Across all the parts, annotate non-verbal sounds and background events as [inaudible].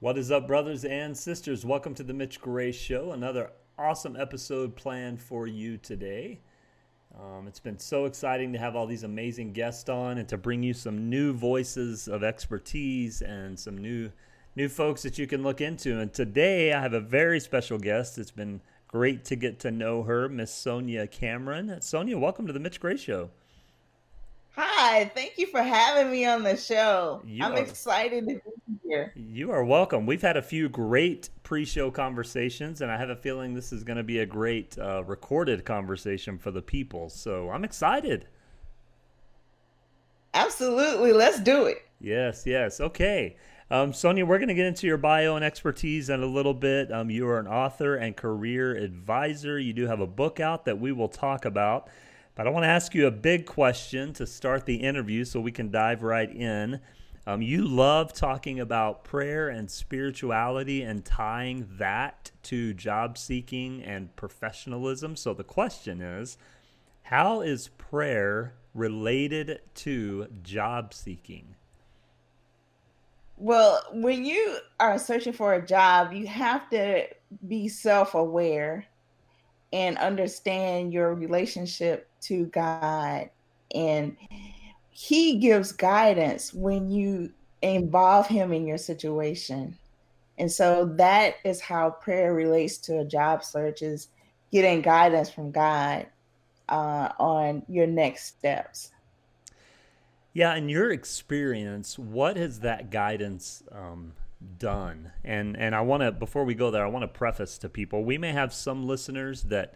What is up, brothers and sisters? Welcome to the Mitch Gray Show. Another awesome episode planned for you today. Um, it's been so exciting to have all these amazing guests on and to bring you some new voices of expertise and some new new folks that you can look into. And today I have a very special guest. It's been great to get to know her, Miss Sonia Cameron. Sonia, welcome to the Mitch Gray Show. Hi, thank you for having me on the show. You I'm are, excited to be here. You are welcome. We've had a few great pre show conversations, and I have a feeling this is going to be a great uh, recorded conversation for the people. So I'm excited. Absolutely. Let's do it. Yes, yes. Okay. Um, Sonia, we're going to get into your bio and expertise in a little bit. Um, you are an author and career advisor. You do have a book out that we will talk about. But I want to ask you a big question to start the interview so we can dive right in. Um, you love talking about prayer and spirituality and tying that to job seeking and professionalism. So the question is how is prayer related to job seeking? Well, when you are searching for a job, you have to be self aware and understand your relationship to God. And He gives guidance when you involve Him in your situation. And so that is how prayer relates to a job search is getting guidance from God uh, on your next steps. Yeah, in your experience, what has that guidance um, done. And and I want to before we go there, I want to preface to people: we may have some listeners that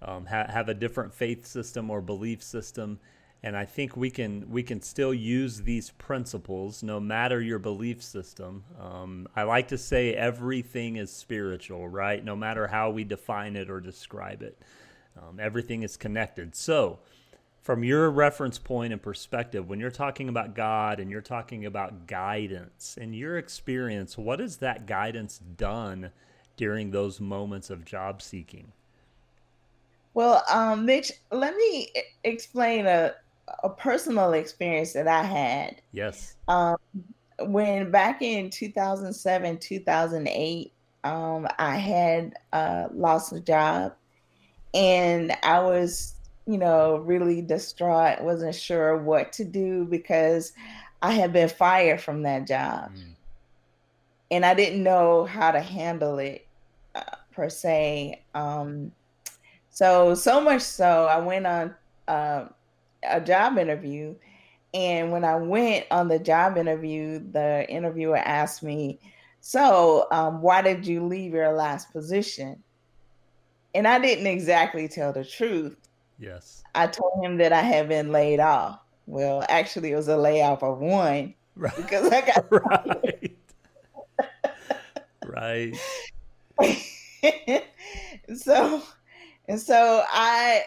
um, ha- have a different faith system or belief system, and I think we can we can still use these principles no matter your belief system. Um, I like to say everything is spiritual, right? No matter how we define it or describe it, um, everything is connected. So from your reference point and perspective, when you're talking about God and you're talking about guidance, in your experience, what has that guidance done during those moments of job seeking? Well, um, Mitch, let me explain a, a personal experience that I had. Yes. Um, when back in 2007, 2008, um, I had uh, lost a job and I was you know, really distraught, wasn't sure what to do because I had been fired from that job. Mm. And I didn't know how to handle it uh, per se. Um, so, so much so, I went on uh, a job interview. And when I went on the job interview, the interviewer asked me, So, um, why did you leave your last position? And I didn't exactly tell the truth Yes. I told him that I had been laid off. Well, actually, it was a layoff of one right. because I got [laughs] right. right. [laughs] so, and so I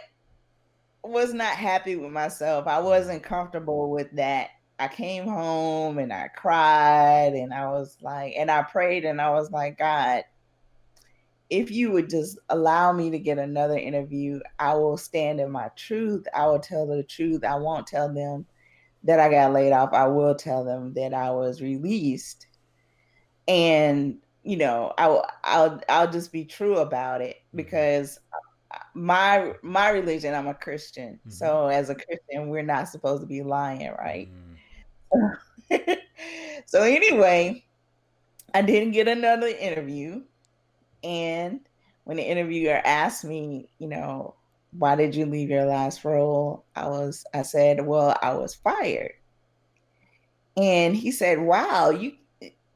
was not happy with myself. I wasn't comfortable with that. I came home and I cried and I was like, and I prayed and I was like, God, if you would just allow me to get another interview, I will stand in my truth. I will tell the truth. I won't tell them that I got laid off. I will tell them that I was released. And you know, I'll I'll I'll just be true about it mm-hmm. because my my religion, I'm a Christian. Mm-hmm. So as a Christian, we're not supposed to be lying, right? Mm-hmm. [laughs] so anyway, I didn't get another interview and when the interviewer asked me, you know, why did you leave your last role? I was I said, well, I was fired. And he said, "Wow, you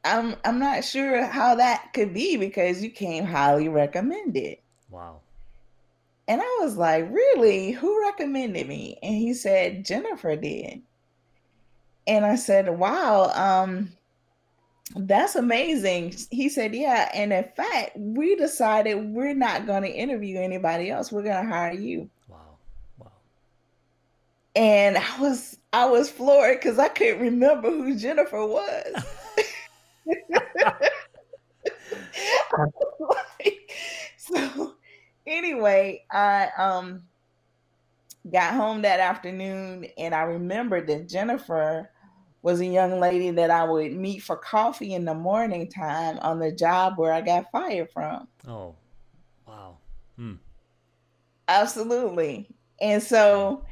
I'm I'm not sure how that could be because you came highly recommended." Wow. And I was like, "Really? Who recommended me?" And he said, "Jennifer did." And I said, "Wow, um that's amazing. He said, Yeah. And in fact, we decided we're not going to interview anybody else. We're going to hire you. Wow. Wow. And I was I was floored because I couldn't remember who Jennifer was. [laughs] [laughs] so anyway, I um got home that afternoon and I remembered that Jennifer was a young lady that I would meet for coffee in the morning time on the job where I got fired from. Oh, wow. Hmm. Absolutely. And so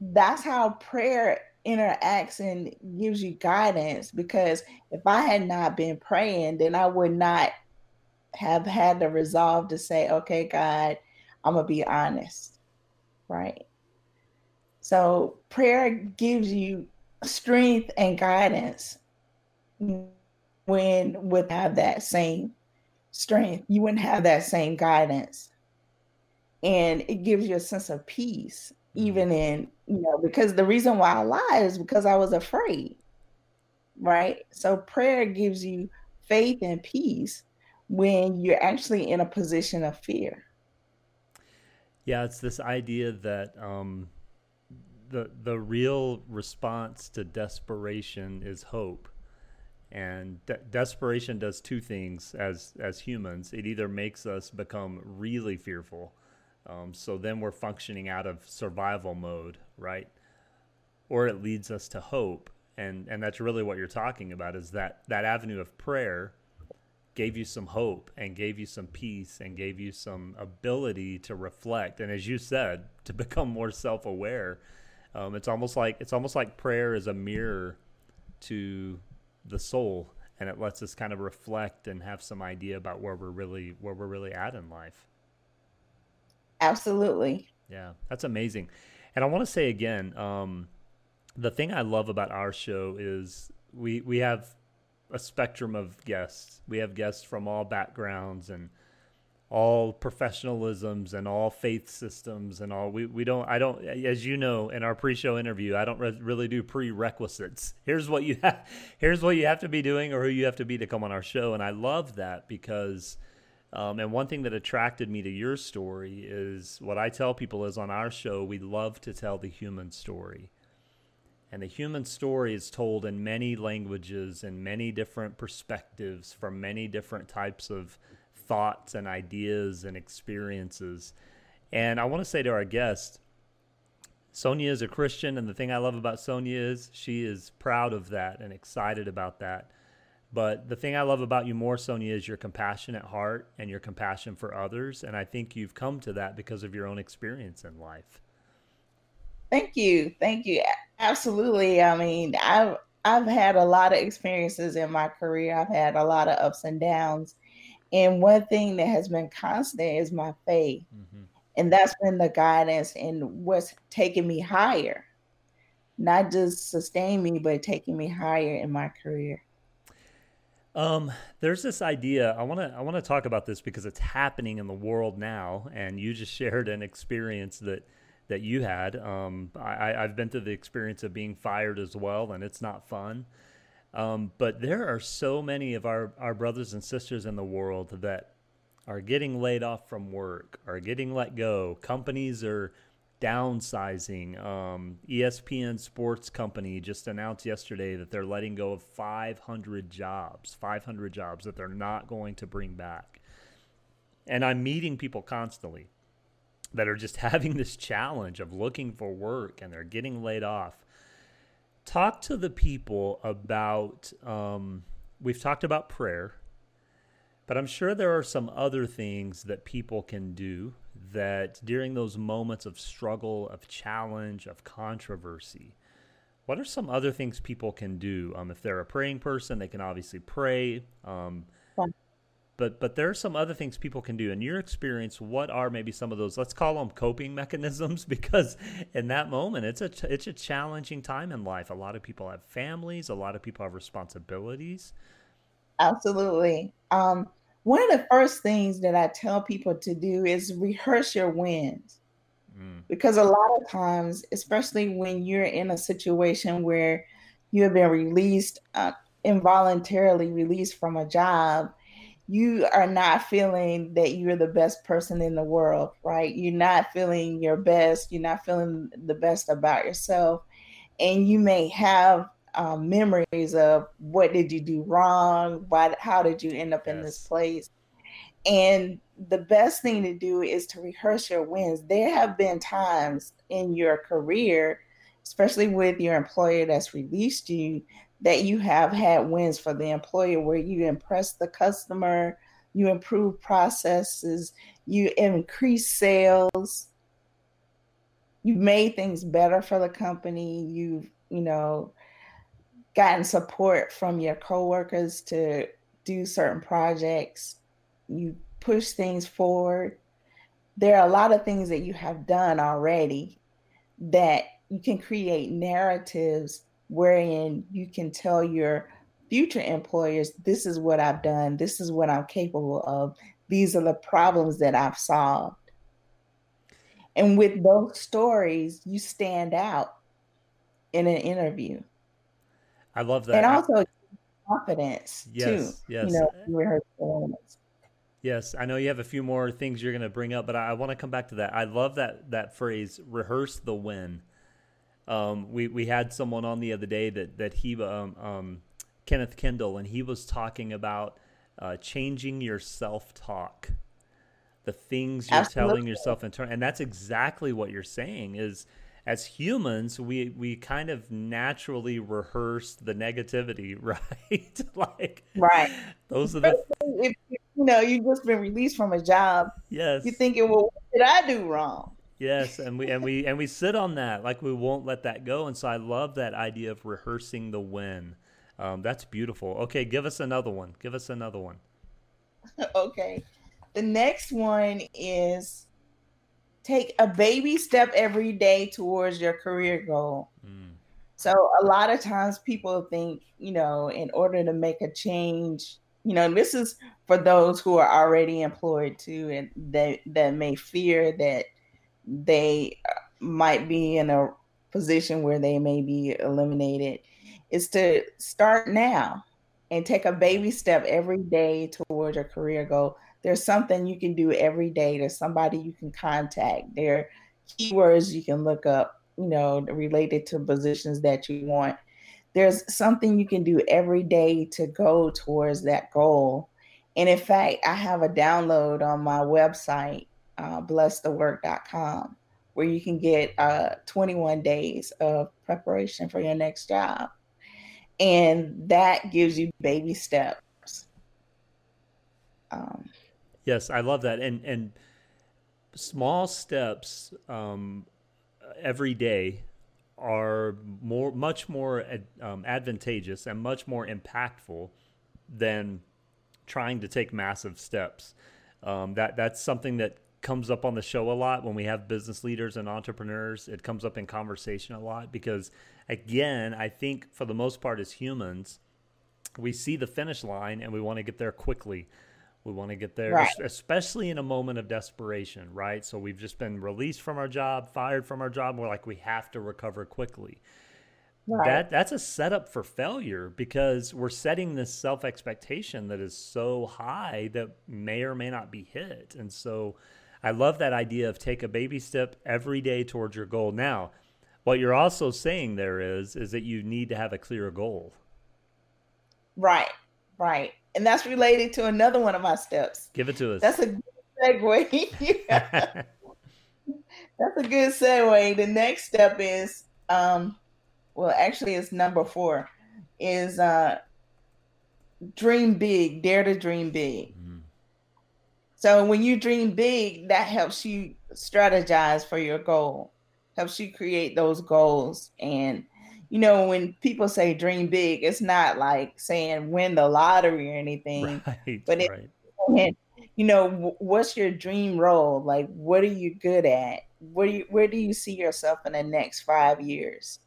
that's how prayer interacts and gives you guidance because if I had not been praying, then I would not have had the resolve to say, okay, God, I'm going to be honest. Right. So prayer gives you strength and guidance when without that same strength, you wouldn't have that same guidance. And it gives you a sense of peace, mm-hmm. even in, you know, because the reason why I lied is because I was afraid. Right. So prayer gives you faith and peace when you're actually in a position of fear. Yeah, it's this idea that um, the the real response to desperation is hope, and de- desperation does two things as as humans. It either makes us become really fearful, um, so then we're functioning out of survival mode, right? Or it leads us to hope, and and that's really what you're talking about is that that avenue of prayer gave you some hope and gave you some peace and gave you some ability to reflect and as you said to become more self-aware um, it's almost like it's almost like prayer is a mirror to the soul and it lets us kind of reflect and have some idea about where we're really where we're really at in life. Absolutely. Yeah that's amazing. And i want to say again um, the thing i love about our show is we we have a spectrum of guests. We have guests from all backgrounds and all professionalisms and all faith systems and all we, we don't i don't as you know in our pre-show interview i don't re- really do prerequisites. Here's what you [laughs] have here's what you have to be doing or who you have to be to come on our show. And i love that because um, and one thing that attracted me to your story is what i tell people is on our show we love to tell the human story. And the human story is told in many languages and many different perspectives from many different types of thoughts and ideas and experiences. And I want to say to our guest, Sonia is a Christian, and the thing I love about Sonia is she is proud of that and excited about that. But the thing I love about you more, Sonia, is your compassionate heart and your compassion for others. And I think you've come to that because of your own experience in life. Thank you. Thank you. Absolutely. I mean, I've I've had a lot of experiences in my career. I've had a lot of ups and downs. And one thing that has been constant is my faith. Mm-hmm. And that's been the guidance and what's taking me higher. Not just sustain me, but taking me higher in my career. Um, there's this idea. I want to I want to talk about this because it's happening in the world now, and you just [laughs] shared an experience that that you had. Um, I, I've been through the experience of being fired as well, and it's not fun. Um, but there are so many of our, our brothers and sisters in the world that are getting laid off from work, are getting let go. Companies are downsizing. Um, ESPN Sports Company just announced yesterday that they're letting go of 500 jobs, 500 jobs that they're not going to bring back. And I'm meeting people constantly that are just [laughs] having this challenge of looking for work and they're getting laid off. Talk to the people about, um, we've talked about prayer, but I'm sure there are some other things that people can do that during those moments of struggle, of challenge, of controversy, what are some other things people can do? Um, if they're a praying person, they can obviously pray. Um, but but there are some other things people can do. In your experience what are maybe some of those let's call them coping mechanisms? [laughs] Because in that moment it's a it's a challenging time in life. A lot of people have families. A lot of people have responsibilities. Absolutely. Um, one of the first things that i tell people to do is rehearse your wins. Mm. because a lot of times especially when you're in a situation where you have been released uh, involuntarily released from a job you are not feeling that you're the best person in the world, right? You're not feeling your best. You're not feeling the best about yourself. And you may have um, memories of what did you do wrong? Why, how did you end up yes. in this place? And the best thing to do is to rehearse your wins. There have been times in your career, especially with your employer that's released you, that you have had wins for the employer where you impress the customer, you improve processes, you increase sales, you've made things better for the company, you've, you know, gotten support from your coworkers to do certain projects, you push things forward. There are a lot of things that you have done already that you can create narratives wherein you can tell your future employers, this is what I've done, this is what I'm capable of, these are the problems that I've solved. And with those stories, you stand out in an interview. I love that. And also confidence yes, too. Yes. You know, rehearsal Yes, I know you have a few more things you're going to bring up, but I, I want to come back to that. I love that that phrase, "rehearse the win." Um, we we had someone on the other day that that he um, um, Kenneth Kendall, and he was talking about uh, changing your self talk, the things you're Absolutely. telling yourself internally, and that's exactly what you're saying. Is as humans, we we kind of naturally rehearse the negativity, [laughs] right? like right. Those are the if you know you've just been released from a job. Yes. You're thinking, well, what did I do wrong? Yes, [laughs] and we and we and we sit on that like we won't let that go. And so I love that idea of rehearsing the win. Um, that's beautiful. Okay, give us another one. Give us another one. [laughs] okay, the next one is take a baby step every day towards your career goal. Mm. So a lot of times people think, you know, in order to make a change, you know, and this is for those who are already employed too, and that that may fear that they might be in a position where they may be eliminated is to start now and take a baby step every day towards your career goal. There's something you can do every day. There's somebody you can contact. There are keywords you can look up, you know, related to positions that you want. There's something you can do every day to go towards that goal. And in fact, I have a download on my website uh, blessthework.com, where you can get uh, 21 days of preparation for your next job. And that gives you baby steps. Um, yes, I love that. And, and small steps um, every day are more, much more um, advantageous and much more impactful than trying to take massive steps. Um, that that's something that comes up on the show a lot when we have business leaders and entrepreneurs. It comes up in conversation a lot because, again, I think for the most part, as humans, we see the finish line and we want to get there quickly. We want to get there, right. especially in a moment of desperation, right? So we've just been released from our job, fired from our job. We're like, we have to recover quickly. Right. That that's a setup for failure because we're setting this self expectation that is so high that may or may not be hit, and so I love that idea of take a baby step every day towards your goal. Now, what you're also saying there is is that you need to have a clear goal. Right, right, and that's related to another one of my steps. Give it to us. That's a good segue. [laughs] that's a good segue. The next step is, um, well, actually, it's number four. Is uh, dream big, dare to dream big. So when you dream big, that helps you strategize for your goal, helps you create those goals. And you know, when people say dream big, it's not like saying win the lottery or anything, [laughs] right, but it's right. you know, what's your dream role? Like, what are you good at? Where do you, where do you see yourself in the next five years?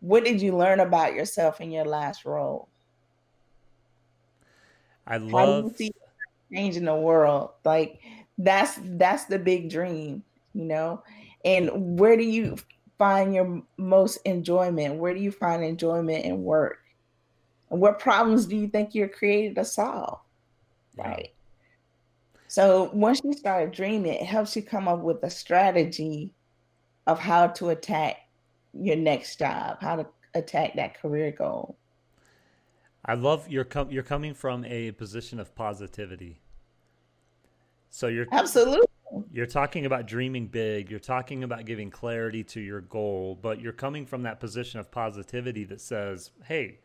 What did you learn about yourself in your last role? I love changing the world. Like that's that's the big dream, you know. And where do you find your most enjoyment? Where do you find enjoyment in work? And what problems do you think you're created to solve? Right. So once you start dreaming, it helps you come up with a strategy of how to attack your next job, how to attack that career goal. I love you're com- you're coming from a position of positivity. So you're absolutely you're talking about dreaming big. You're talking about giving clarity to your goal, but you're coming from that position of positivity that says, "Hey,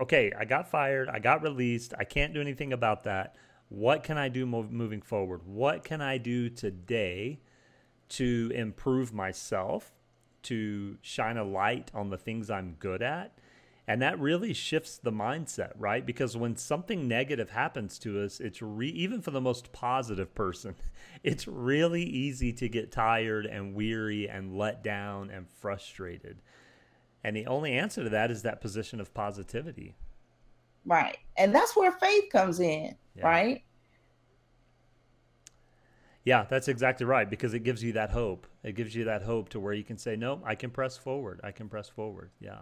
okay, I got fired, I got released, I can't do anything about that. What can I do moving forward? What can I do today to improve myself, to shine a light on the things I'm good at? And that really shifts the mindset, right? Because when something negative happens to us, it's re- even for the most positive person, [laughs] it's really easy to get tired and weary and let down and frustrated. And the only answer to that is that position of positivity. Right. And that's where faith comes in, yeah. right? Yeah, that's exactly right because it gives you that hope. It gives you that hope to where you can say, "No, I can press forward. I can press forward." Yeah.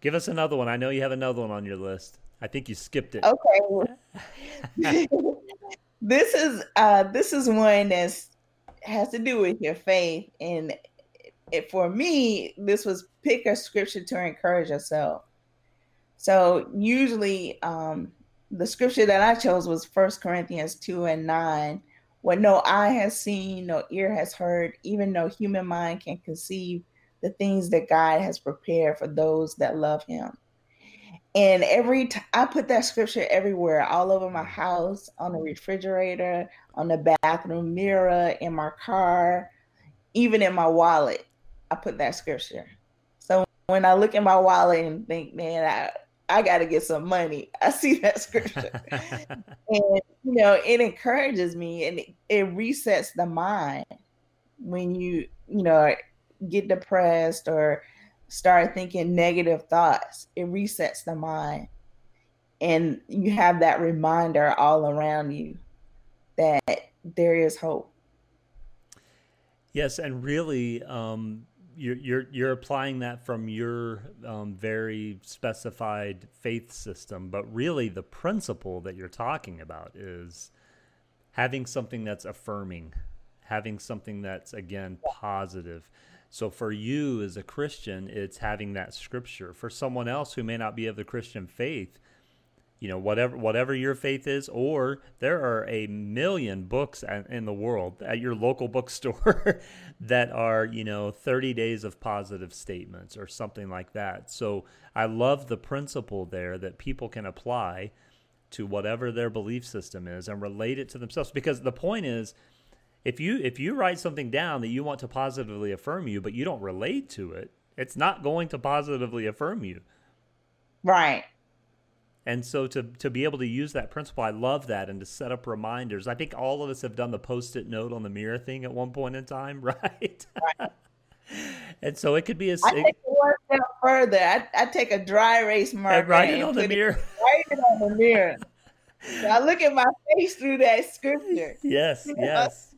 Give us another one. I know you have another one on your list. I think you skipped it. Okay. [laughs] this is uh this is one that has to do with your faith and it, for me this was pick a scripture to encourage yourself. So usually um the scripture that I chose was First Corinthians 2 and 9. What no eye has seen, no ear has heard, even no human mind can conceive the things that God has prepared for those that love Him. And every time I put that scripture everywhere, all over my house, on the refrigerator, on the bathroom mirror, in my car, even in my wallet, I put that scripture. So when I look in my wallet and think, man, I I got to get some money. [laughs] I see that scripture. [laughs] and, you know, it encourages me and it, it, resets the mind when you, you know, get depressed or start thinking negative thoughts, it resets the mind. And you have that reminder all around you that there is hope. Yes, and really, um, you're, you're you're applying that from your um, very specified faith system, but really the principle that you're talking about is having something that's affirming, having something that's again positive. So for you as a Christian, it's having that scripture. For someone else who may not be of the Christian faith, you know, whatever whatever your faith is, or there are a million books in the world at your local [laughs] bookstore that are, you know, 30 days of positive statements or something like that. So I love the principle there that people can apply to whatever their belief system is and relate it to themselves because the point is if you if you write something down that you want to positively affirm you but you don't relate to it it's not going to positively affirm you. Right. And so to to be able to use that principle i love that and to set up reminders. I think all of us have done the post-it note on the mirror thing at one point in time [laughs] right, right. and so it could be a I take it further. I, I take a dry erase marker and write it on the mirror. write it on the mirror so I look at my face through that scripture. Yes, yes.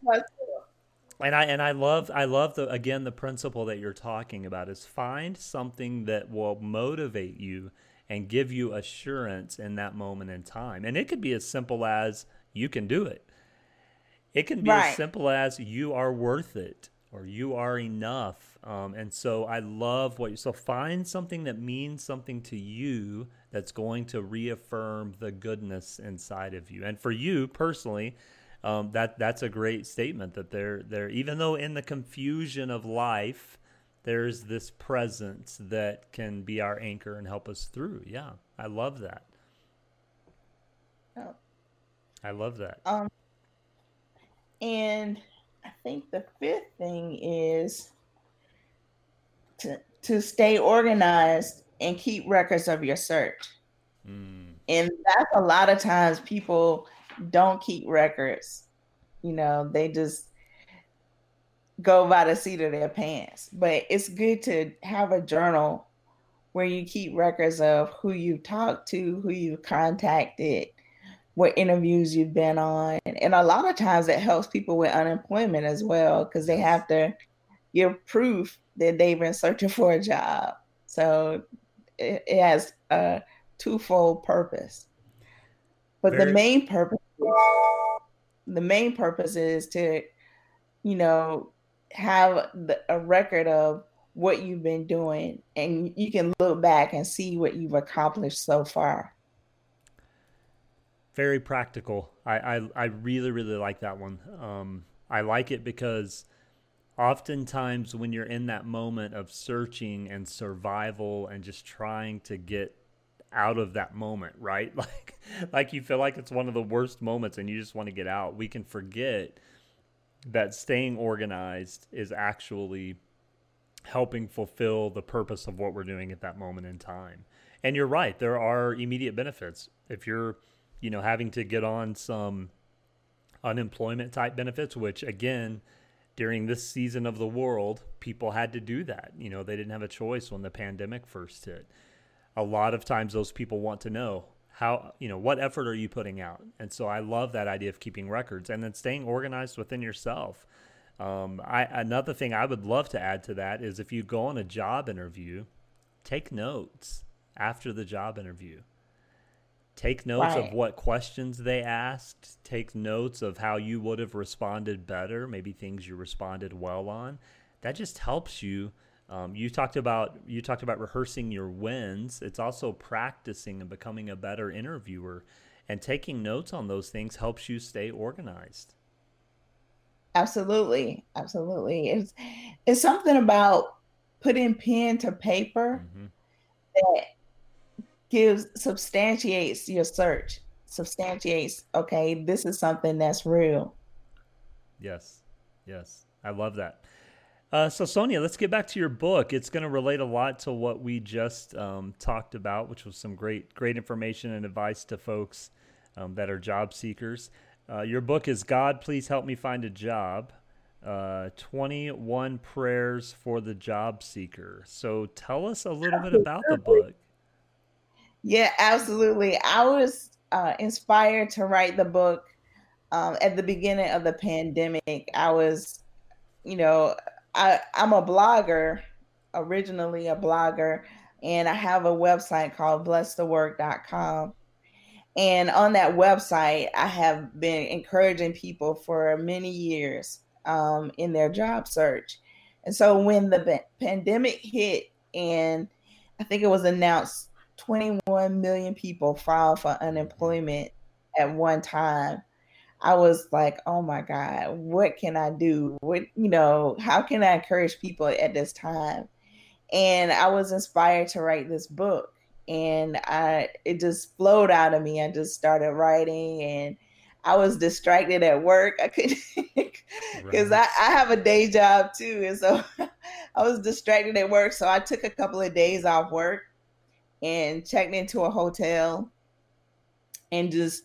And I and I love I love the again the principle that you're talking about is find something that will motivate you and give you assurance in that moment in time. And it could be as simple as you can do it. It can be right. as simple as you are worth it or you are enough. Um, and so I love what you so find something that means something to you that's going to reaffirm the goodness inside of you. And for you personally, um, that that's a great statement that there there even though in the confusion of life there's this presence that can be our anchor and help us through. Yeah, I love that. Oh. I love that. Um, and I think the fifth thing is to to stay organized and keep records of your search. Mm. And that's a lot of times people don't keep records. You know, they just go by the seat of their pants. But it's good to have a journal where you keep records of who you talked to, who you contacted, what interviews you've been on. And a lot of times it helps people with unemployment as well because they have to give proof that they've been searching for a job. So it, it has a twofold purpose. But Very- the main purpose the main purpose is to you know have the, a record of what you've been doing and you can look back and see what you've accomplished so far very practical i i, I really really like that one um, i like it because oftentimes when you're in that moment of searching and survival and just trying to get out of that moment, right? [laughs] Like like you feel like it's one of the worst moments and you just want to get out. We can forget that staying organized is actually helping fulfill the purpose of what we're doing at that moment in time. And you're right, there are immediate benefits. If you're, you know, having to get on some unemployment type benefits, which again, during this season of the world, people had to do that. You know, they didn't have a choice when the pandemic first hit. A lot of times those people want to know how, you know, what effort are you putting out? And so I love that idea of keeping records and then staying organized within yourself. Um, I, another thing I would love to add to that is if you go on a job interview, take notes after the job interview. Take notes right. of what questions they asked. Take notes of how you would have responded better, maybe things you responded well on. That just helps you. Um, you talked about you talked about rehearsing your wins. It's also practicing and becoming a better interviewer, and taking notes on those things helps you stay organized. Absolutely, absolutely. It's it's something about putting pen to paper mm-hmm. that gives substantiates your search, substantiates. Okay, this is something that's real. Yes, yes, I love that. Uh, so Sonia, let's get back to your book. It's going to relate a lot to what we just um, talked about, which was some great, great information and advice to folks um, that are job seekers. Uh, your book is God, Please Help Me Find a Job uh, 21 Prayers for the Job Seeker. So tell us a little bit about the book. Yeah, absolutely. I was uh, inspired to write the book um, at the beginning of the pandemic. I was, you know, I, I'm a blogger, originally a blogger, and I have a website called blessthework.com. And on that website, I have been encouraging people for many years um, in their job search. And so when the pandemic hit, and I think it was announced 21 million people filed for unemployment at one time. I was like, oh my God, what can I do? What, you know, how can I encourage people at this time? And I was inspired to write this book. And I it just flowed out of me. I just started writing and I was distracted at work. I couldn't [laughs] because right. I, I have a day job too. And so [laughs] I was distracted at work. So I took a couple of days off work and checked into a hotel and just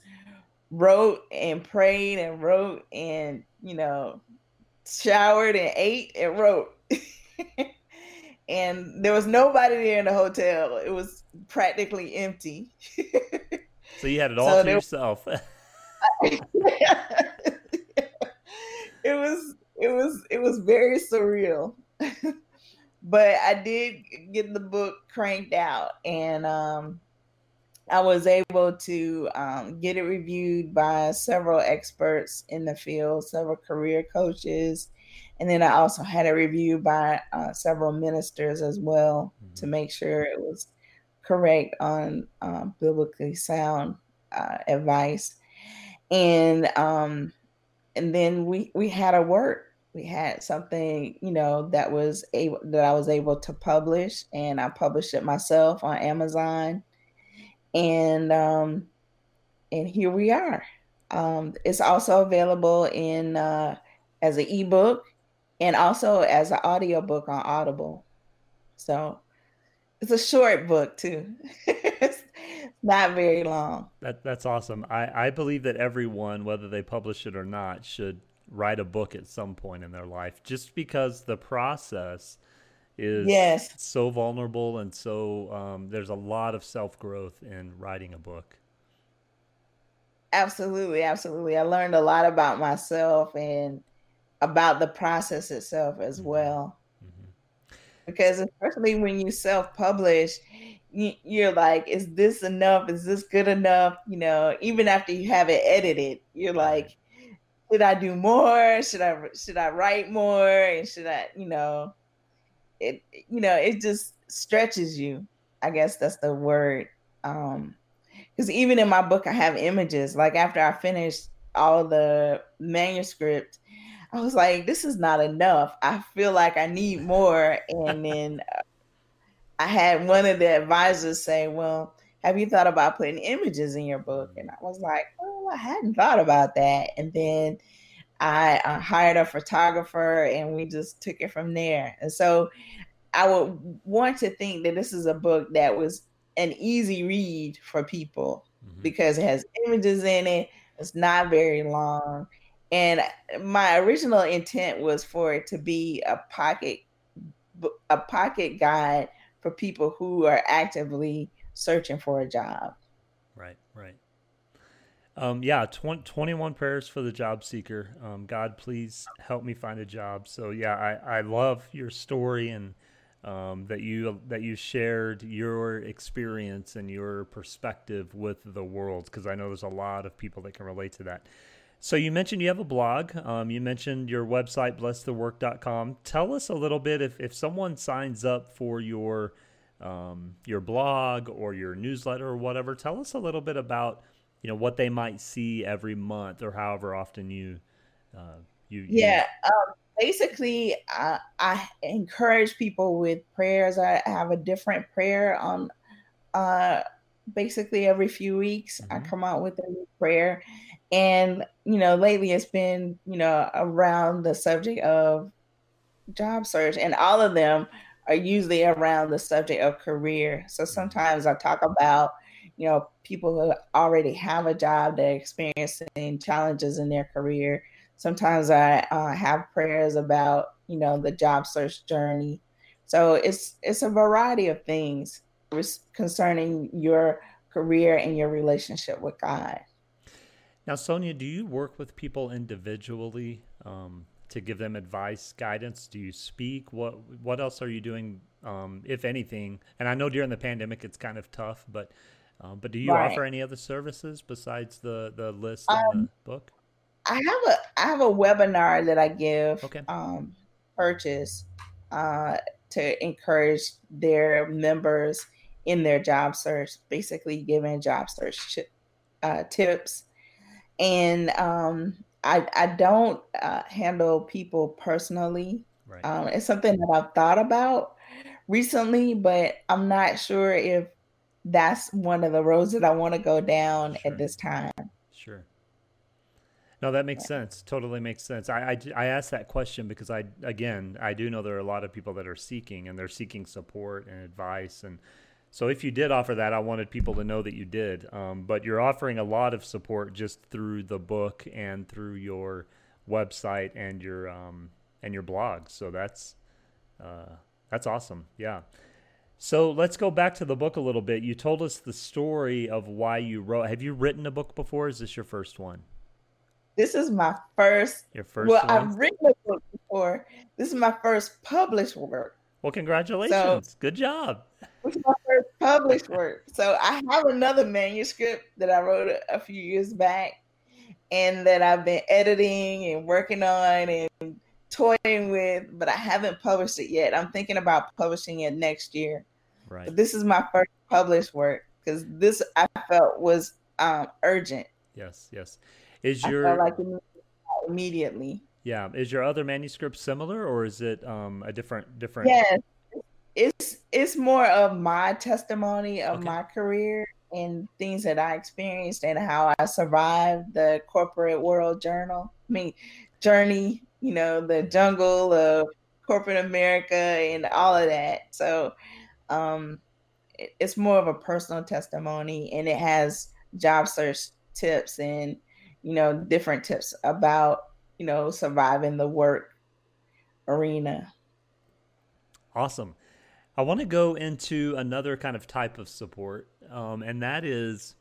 wrote and prayed and wrote and you know showered and ate and wrote. [laughs] And there was nobody there in the hotel. It was practically empty. [laughs] So you had it all so to yourself. [laughs] It was it was it was very surreal. But I did get the book cranked out, and um, I was able to um, get it reviewed by several experts in the field, several career coaches, and then I also had it reviewed by uh, several ministers as well mm-hmm. to make sure it was correct on uh, biblically sound uh, advice. And um, and then we we had a work we had something you know that was able that i was able to publish and i published it myself on amazon. And um and here we are. Um it's also available in uh as an ebook and also as an audiobook on audible. So it's a short book too. [laughs] Not very long. That that's awesome. I i believe that everyone whether they publish it or not should write a book at some point in their life just because the process is yes. so vulnerable and so um, there's a lot of self-growth in writing a book absolutely absolutely i learned a lot about myself and about the process itself as mm-hmm. well mm-hmm. because especially when you self-publish you're like is this enough is this good enough you know even after you have it edited you're like should I do more? Should I should I write more? And should I, you know, it you know, it just stretches you. I guess that's the word. Um because even in my book I have images. Like after I finished all the manuscript, I was like, this is not enough. I feel like I need more. And then uh, I had one of the advisors say, well, have you thought about putting images in your book? And I was like, I hadn't thought about that. And then I uh, hired a photographer and we just took it from there. And so I would want to think that this is a book that was an easy read for people mm-hmm. because it has images in it. It's not very long. And my original intent was for it to be a pocket a pocket guide for people who are actively searching for a job. Right, right. Um, yeah, 20, 21 prayers for the job seeker. Um, God, please help me find a job. So yeah, I, I love your story and um, that you that you shared your experience and your perspective with the world because I know there's a lot of people that can relate to that. So you mentioned you have a blog. Um, you mentioned your website, blessthework.com. Tell us a little bit if, if someone signs up for your um, your blog or your newsletter or whatever. Tell us a little bit about you know what they might see every month or however often you uh, you yeah. You... Um, basically, I, I encourage people with prayers. I have a different prayer on uh, basically every few weeks. Mm-hmm. I come out with a new prayer and, you know, lately it's been, you know, around the subject of job search, and all of them are usually around the subject of career. So sometimes I talk about, you know, people who already have a job, they're experiencing challenges in their career. Sometimes I uh, have prayers about, you know, the job search journey. So it's it's a variety of things concerning your career and your relationship with God. Now, Sonia, do you work with people individually um, to give them advice, guidance? Do you speak? What What else are you doing, um, if anything? And I know during the pandemic it's kind of tough, but um, but do you right. offer any other services besides the the list in the um, book? I have a I have a webinar that I give okay. Um, purchase uh, to encourage their members in their job search, basically giving job search uh, tips and um, I I don't uh, handle people personally. Right. Um, it's something that I've thought about recently, but I'm not sure if that's one of the roads that I want to go down sure. at this time. Sure. No, that makes sense. Totally makes sense. I, I, I asked that question because I again I do know there are a lot of people that are seeking and they're seeking support and advice and so if you did offer that, I wanted people to know that you did. Um, but you're offering a lot of support just through the book and through your website and your um, and your blog. So that's uh, that's awesome. Yeah. So let's go back to the book a little bit. You told us the story of why you wrote. Have you written a book before? is this your first one? This is my first. Your first. Well, one? I've written a book before. This is my first published work. Well, congratulations. So, Good job. This is my first published work. So I have another manuscript that I wrote a, a few years back and that I've been editing and working on and toying with, but I haven't published it yet. I'm thinking about publishing it next year. Right. But this is my first published work because this I felt was um, urgent. Yes, yes. Is your like immediately? Yeah. Is your other manuscript similar or is it um, a different different Yes. It's it's more of my testimony of okay. my career and things that I experienced and how I survived the corporate world journal. I mean journey, you know, the jungle of corporate America and all of that. So um it's more of a personal testimony and it has job search tips and you know different tips about you know, surviving the work arena. Awesome. I want to go into another kind of type of support, um, and that is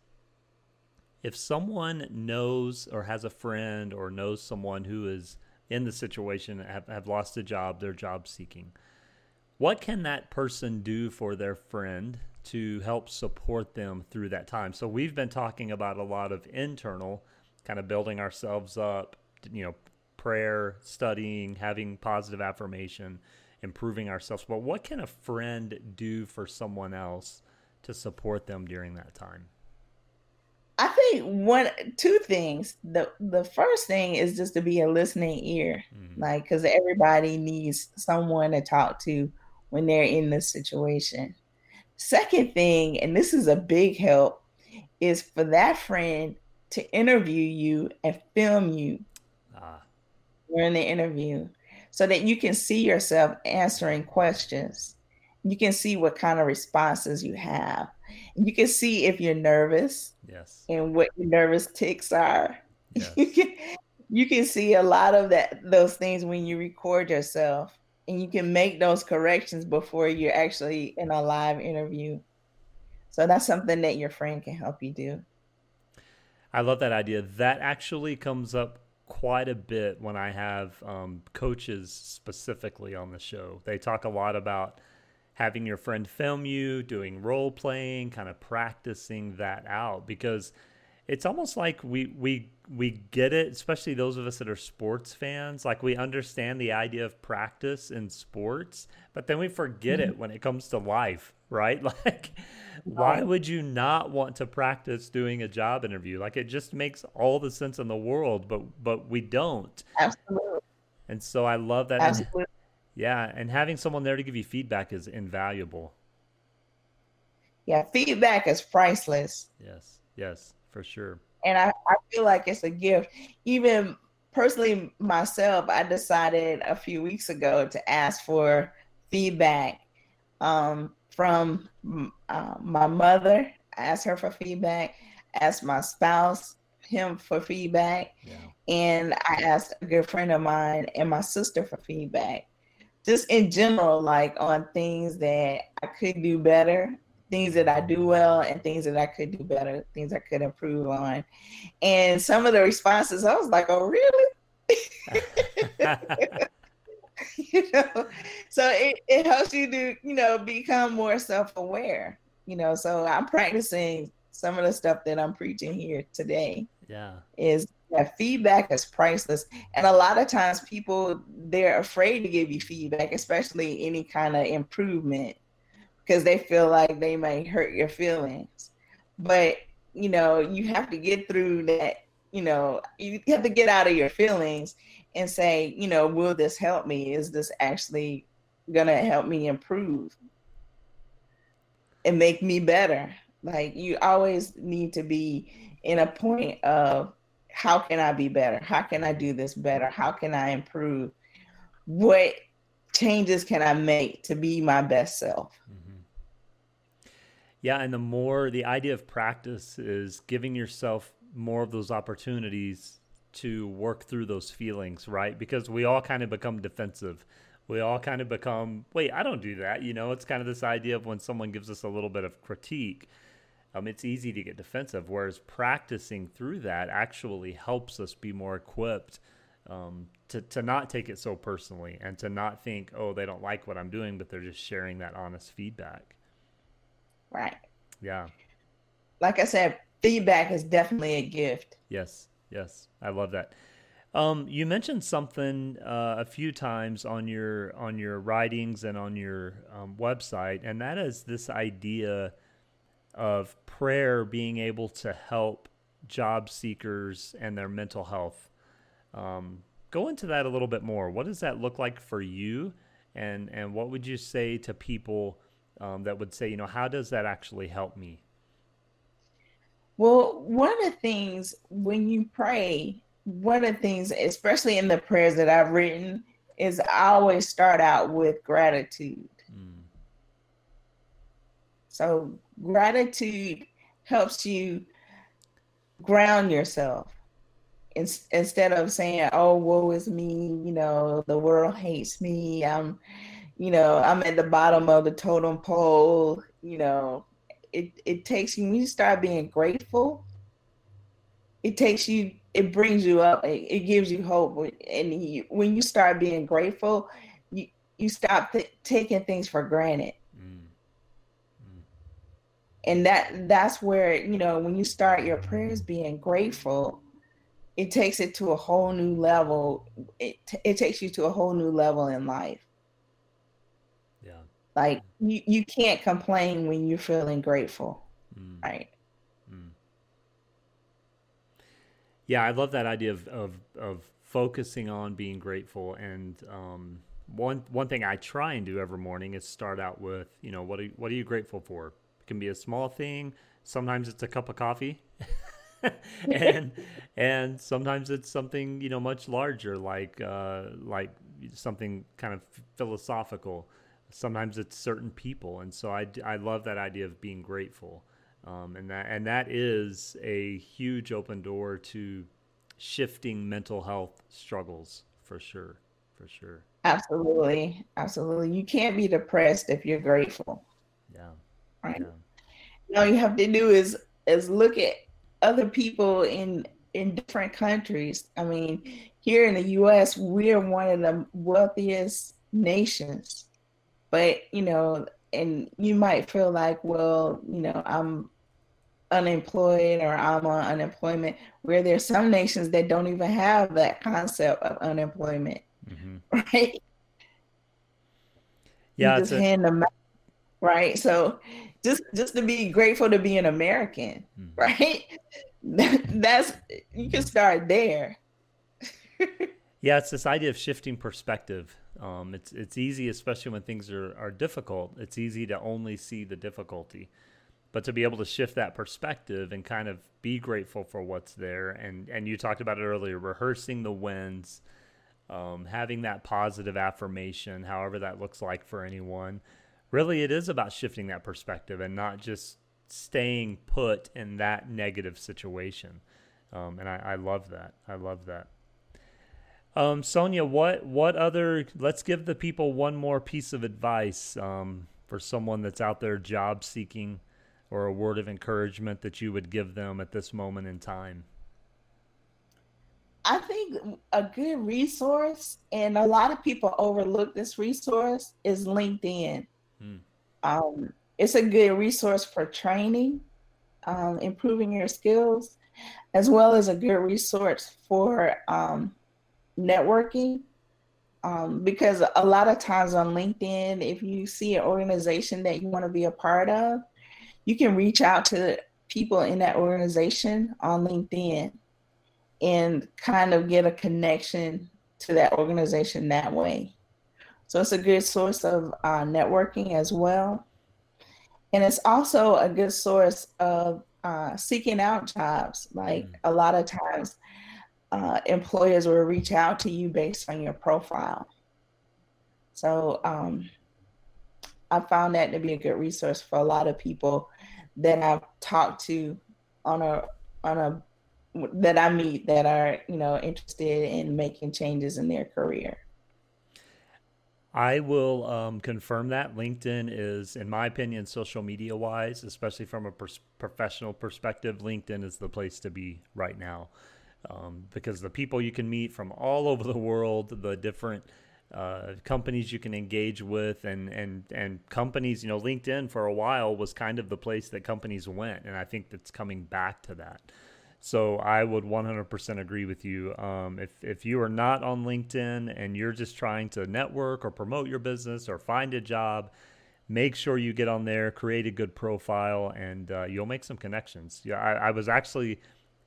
if someone knows or has a friend or knows someone who is in the situation have, have lost a job, they're job seeking. What can that person do for their friend to help support them through that time? So we've been talking about a lot of internal, kind of building ourselves up, you know, prayer, studying, having positive affirmation, improving ourselves. But what can a friend do for someone else to support them during that time? I think one two things. The the first thing is just to be a listening ear. Mm-hmm. Like cuz everybody needs someone to talk to when they're in this situation. Second thing, and this is a big help, is for that friend to interview you and film you ah. during the interview so that you can see yourself answering questions. You can see what kind of responses you have. You can see if you're nervous. Yes. And what your nervous tics are. Yes. [laughs] you can you can see a lot of that those things when you record yourself and you can make those corrections before you're actually in a live interview. So that's something that your friend can help you do. I love that idea. That actually comes up quite a bit when I have um, coaches specifically on the show. They talk a lot about having your friend film you, doing role playing, kind of practicing that out because it's almost like we we we get it, especially those of us that are sports fans. Like we understand the idea of practice in sports, but then we forget mm-hmm. it when it comes to life, right? [laughs] Like why would you not want to practice doing a job interview? Like it just makes all the sense in the world, but but we don't. Absolutely. And so I love that. Absolutely. Yeah, and having someone there to give you feedback is invaluable. Yeah, feedback is priceless. Yes, yes, for sure. And I, I feel like it's a gift. Even personally, myself, I decided a few weeks ago to ask for feedback um, from uh, my mother. I asked her for feedback. Asked my spouse him for feedback, yeah. and I asked a good friend of mine and my sister for feedback just in general, like on things that I could do better, things that I do well, and things that I could do better, things I could improve on. And some of the responses, I was like, oh, really? [laughs] [laughs] you know, so it, it helps you to, you know, become more self aware, you know. So I'm practicing some of the stuff that I'm preaching here today. Yeah. Is that feedback is priceless. And a lot of times people they're afraid to give you feedback, especially any kind of improvement, because they feel like they may hurt your feelings. But you know, you have to get through that, you know, you have to get out of your feelings and say, you know, will this help me? Is this actually gonna help me improve and make me better? Like you always need to be in a point of how can I be better? How can I do this better? How can I improve? What changes can I make to be my best self? Mm-hmm. Yeah, and the more the idea of practice is giving yourself more of those opportunities to work through those feelings, right? Because we all kind of become defensive. We all kind of become, wait, I don't do that. You know, it's kind of this idea of when someone gives us a little bit of critique um, it's easy to get defensive. Whereas practicing through that actually helps us be more equipped um, to, to not take it so personally and to not think, oh, they don't like what I'm doing, but they're just sharing that honest feedback. Right. Yeah. Like I said, feedback is definitely a gift. Yes. Yes. I love that. Um, you mentioned something uh, a few times on your on your writings and on your um, website, and that is this idea of prayer being able to help job seekers and their mental health. Um, go into that a little bit more. What does that look like for you? And, and what would you say to people um, that would say, you know, how does that actually help me? Well, one of the things when you pray, one of the things, especially in the prayers that I've written, is I always start out with gratitude. So gratitude helps you ground yourself In, instead of saying oh woe is me you know the world hates me i'm you know i'm at the bottom of the totem pole you know. It, it takes you when you start being grateful it takes you it brings you up it, it gives you hope. And you, when you start being grateful you you stop th- taking things for granted and that that's where you know when you start your prayers being grateful it takes it to a whole new level it it takes you to a whole new level in life yeah like you, you can't complain when you're feeling grateful mm. right mm. yeah i love that idea of, of of focusing on being grateful and um one one thing I try and do every morning is start out with, you know, what are what are you grateful for? It can be a small thing. Sometimes it's a cup of coffee. [laughs] and and sometimes it's something you know much larger like uh, like something kind of philosophical. Sometimes it's certain people. And so I, I love that idea of being grateful. Um, and that and that is a huge open door to shifting mental health struggles for sure for sure. Absolutely. Absolutely. You can't be depressed if you're grateful. Yeah right yeah. all you have to do is is look at other people in in different countries i mean here in the us we're one of the wealthiest nations but you know and you might feel like well you know i'm unemployed or I'm on unemployment, where there's some nations that don't even have that concept of unemployment, mm-hmm. [laughs] right? Yeah, you just hand them out, right? So just just to be grateful to be an American, mm-hmm. right? [laughs] That's you can start there. [laughs] yeah, it's this idea of shifting perspective. Um, it's it's easy, especially when things are, are difficult. It's easy to only see the difficulty but to be able to shift that perspective and kind of be grateful for what's there and and you talked about it earlier rehearsing the wins um, having that positive affirmation however that looks like for anyone really it is about shifting that perspective and not just staying put in that negative situation um, and I, I, love that i love that um, sonia what what other let's give the people one more piece of advice um, for someone that's out there job seeking or a word of encouragement that you would give them at this moment in time? I think a good resource, and a lot of people overlook this resource, is LinkedIn. Hmm. Um, it's a good resource for training, um, improving your skills, as well as a good resource for um, networking. Um, because a lot of times on LinkedIn, if you see an organization that you want to be a part of, you can reach out to people in that organization on LinkedIn and kind of get a connection to that organization that way. So it's a good source of uh, networking as well. And it's also a good source of uh, seeking out jobs. Like mm. a lot of times, uh, employers will reach out to you based on your profile. So um, I found that to be a good resource for a lot of people that I've talked to on a on a that I meet that are you know interested in making changes in their career. I will um, confirm that LinkedIn is, in my opinion, social media wise, especially from a pers- professional perspective, LinkedIn is the place to be right now. Um, because the people you can meet from all over the world, the different uh, companies you can engage with and and and companies you know linkedin for a while was kind of the place that companies went and i think that's coming back to that so i would 100% agree with you um, if, if you are not on linkedin and you're just trying to network or promote your business or find a job make sure you get on there create a good profile and uh, you'll make some connections yeah I, I was actually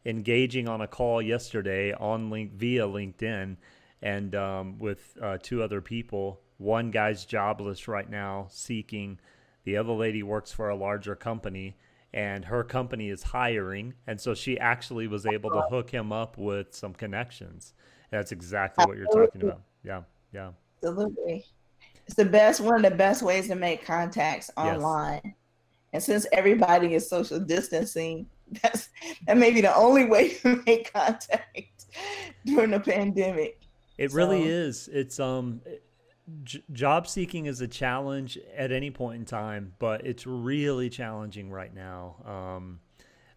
engaging on a call yesterday on link via linkedin and um, with uh, two other people. One guy's jobless right now, seeking. The other lady works for a larger company, and her company is hiring. And so she actually was able to hook him up with some connections. That's exactly what you're talking about. Yeah, yeah. Absolutely. It's the best, one of the best ways to make contacts online. Yes. And since everybody is social distancing, [laughs] that's that may be the only way [laughs] to make contact during the pandemic. It so. really is. It's um j- job seeking is a challenge at any point in time, but it's really challenging right now. Um,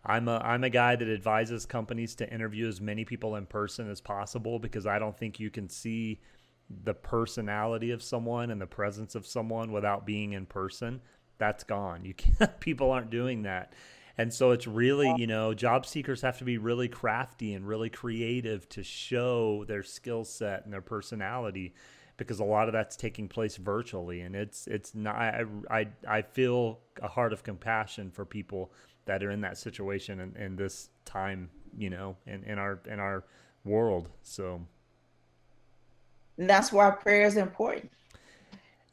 I'm a I'm a guy that advises companies to interview as many people in person as possible because I don't think you can see the personality of someone and the presence of someone without being in person. That's gone. You can't, [laughs] people aren't doing that. And so it's really, you know, job seekers have to be really crafty and really creative to show their skill set and their personality because a lot of that's taking place virtually and it's it's not I I, I feel a heart of compassion for people that are in that situation in, in this time, you know, in, in our in our world. So And that's why prayer is important.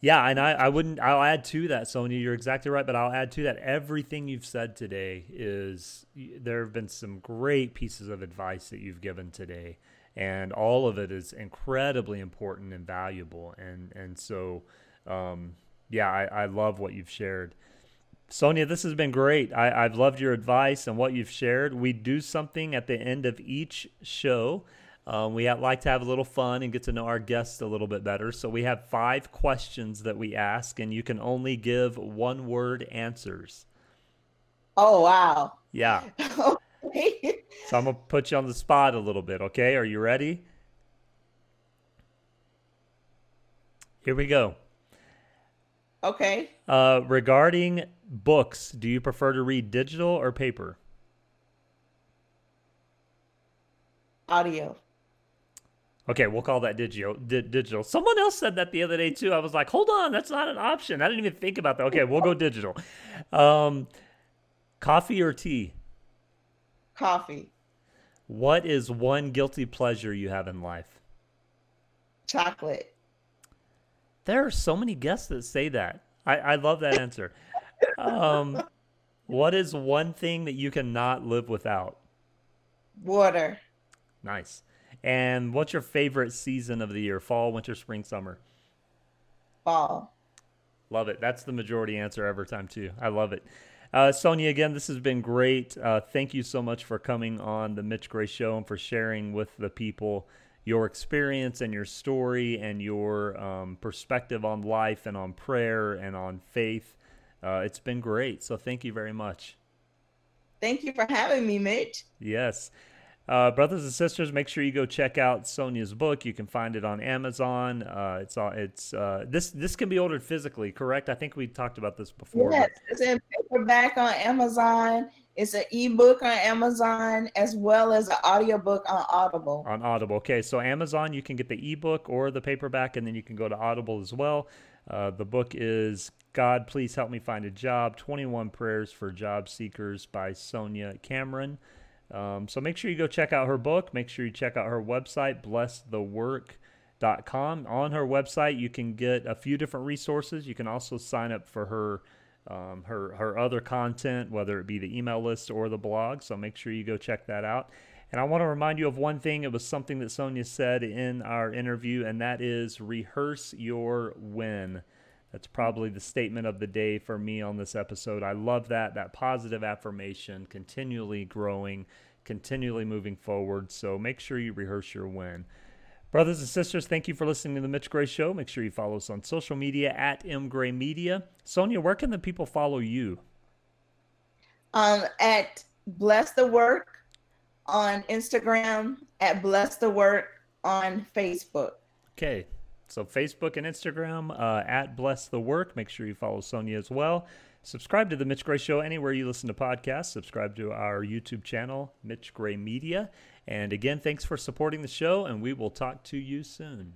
Yeah, and I, I wouldn't. I'll add to that, Sonia. You're exactly right, but I'll add to that. Everything you've said today is there have been some great pieces of advice that you've given today, and all of it is incredibly important and valuable. And and so, um, yeah, I, I love what you've shared. Sonia, this has been great. I, I've loved your advice and what you've shared. We do something at the end of each show um, we have, like to have a little fun and get to know our guests a little bit better. So we have five questions that we ask, and you can only give one word answers. Oh, wow. Yeah. [laughs] so I'm going to put you on the spot a little bit, okay? Are you ready? Here we go. Okay. Uh, regarding books, do you prefer to read digital or paper? Audio. Okay, we'll call that digital. Di- digital. Someone else said that the other day too. I was like, hold on, that's not an option. I didn't even think about that. Okay, we'll go digital. Um, coffee or tea? Coffee. What is one guilty pleasure you have in life? Chocolate. There are so many guests that say that. I, I love that answer. Um, what is one thing that you cannot live without? Water. Nice. And what's your favorite season of the year? Fall, winter, spring, summer? Fall. Love it. That's the majority answer every time, too. I love it. Uh, Sonia, again, this has been great. Uh, thank you so much for coming on the Mitch Gray Show and for sharing with the people your experience and your story and your um, perspective on life and on prayer and on faith. Uh, it's been great. So thank you very much. Thank you for having me, Mitch. Yes. Uh, brothers and sisters, make sure you go check out Sonia's book. You can find it on Amazon. Uh, it's all it's uh, this this can be ordered physically, correct? I think we talked about this before. Yes, but... it's in paperback on Amazon. It's an ebook on Amazon as well as an audiobook on Audible. On Audible, okay. So Amazon, you can get the ebook or the paperback, and then you can go to Audible as well. Uh, the book is God, Please Help Me Find a Job 21 Prayers for Job Seekers by Sonia Cameron. Um, so make sure you go check out her book. Make sure you check out her website, blessthework.com. On her website, you can get a few different resources. You can also sign up for her um, her her other content, whether it be the email list or the blog. So make sure you go check that out. And I want to remind you of one thing. It was something that Sonia said in our interview, and that is rehearse your win. That's probably the statement of the day for me on this episode. I love that, that positive affirmation, continually growing, continually moving forward. So make sure you rehearse your win. Brothers and sisters, thank you for listening to the Mitch Gray Show. Make sure you follow us on social media at mgray media. Sonia, where can the people follow you? Um, at Bless the Work on Instagram, at Bless the Work on Facebook. Okay, so Facebook and Instagram uh, at Bless the Work. Make sure you follow Sonia as well. Subscribe to the Mitch Gray Show anywhere you listen to podcasts. Subscribe to our YouTube channel, Mitch Gray Media. And again, thanks for supporting the show, and we will talk to you soon.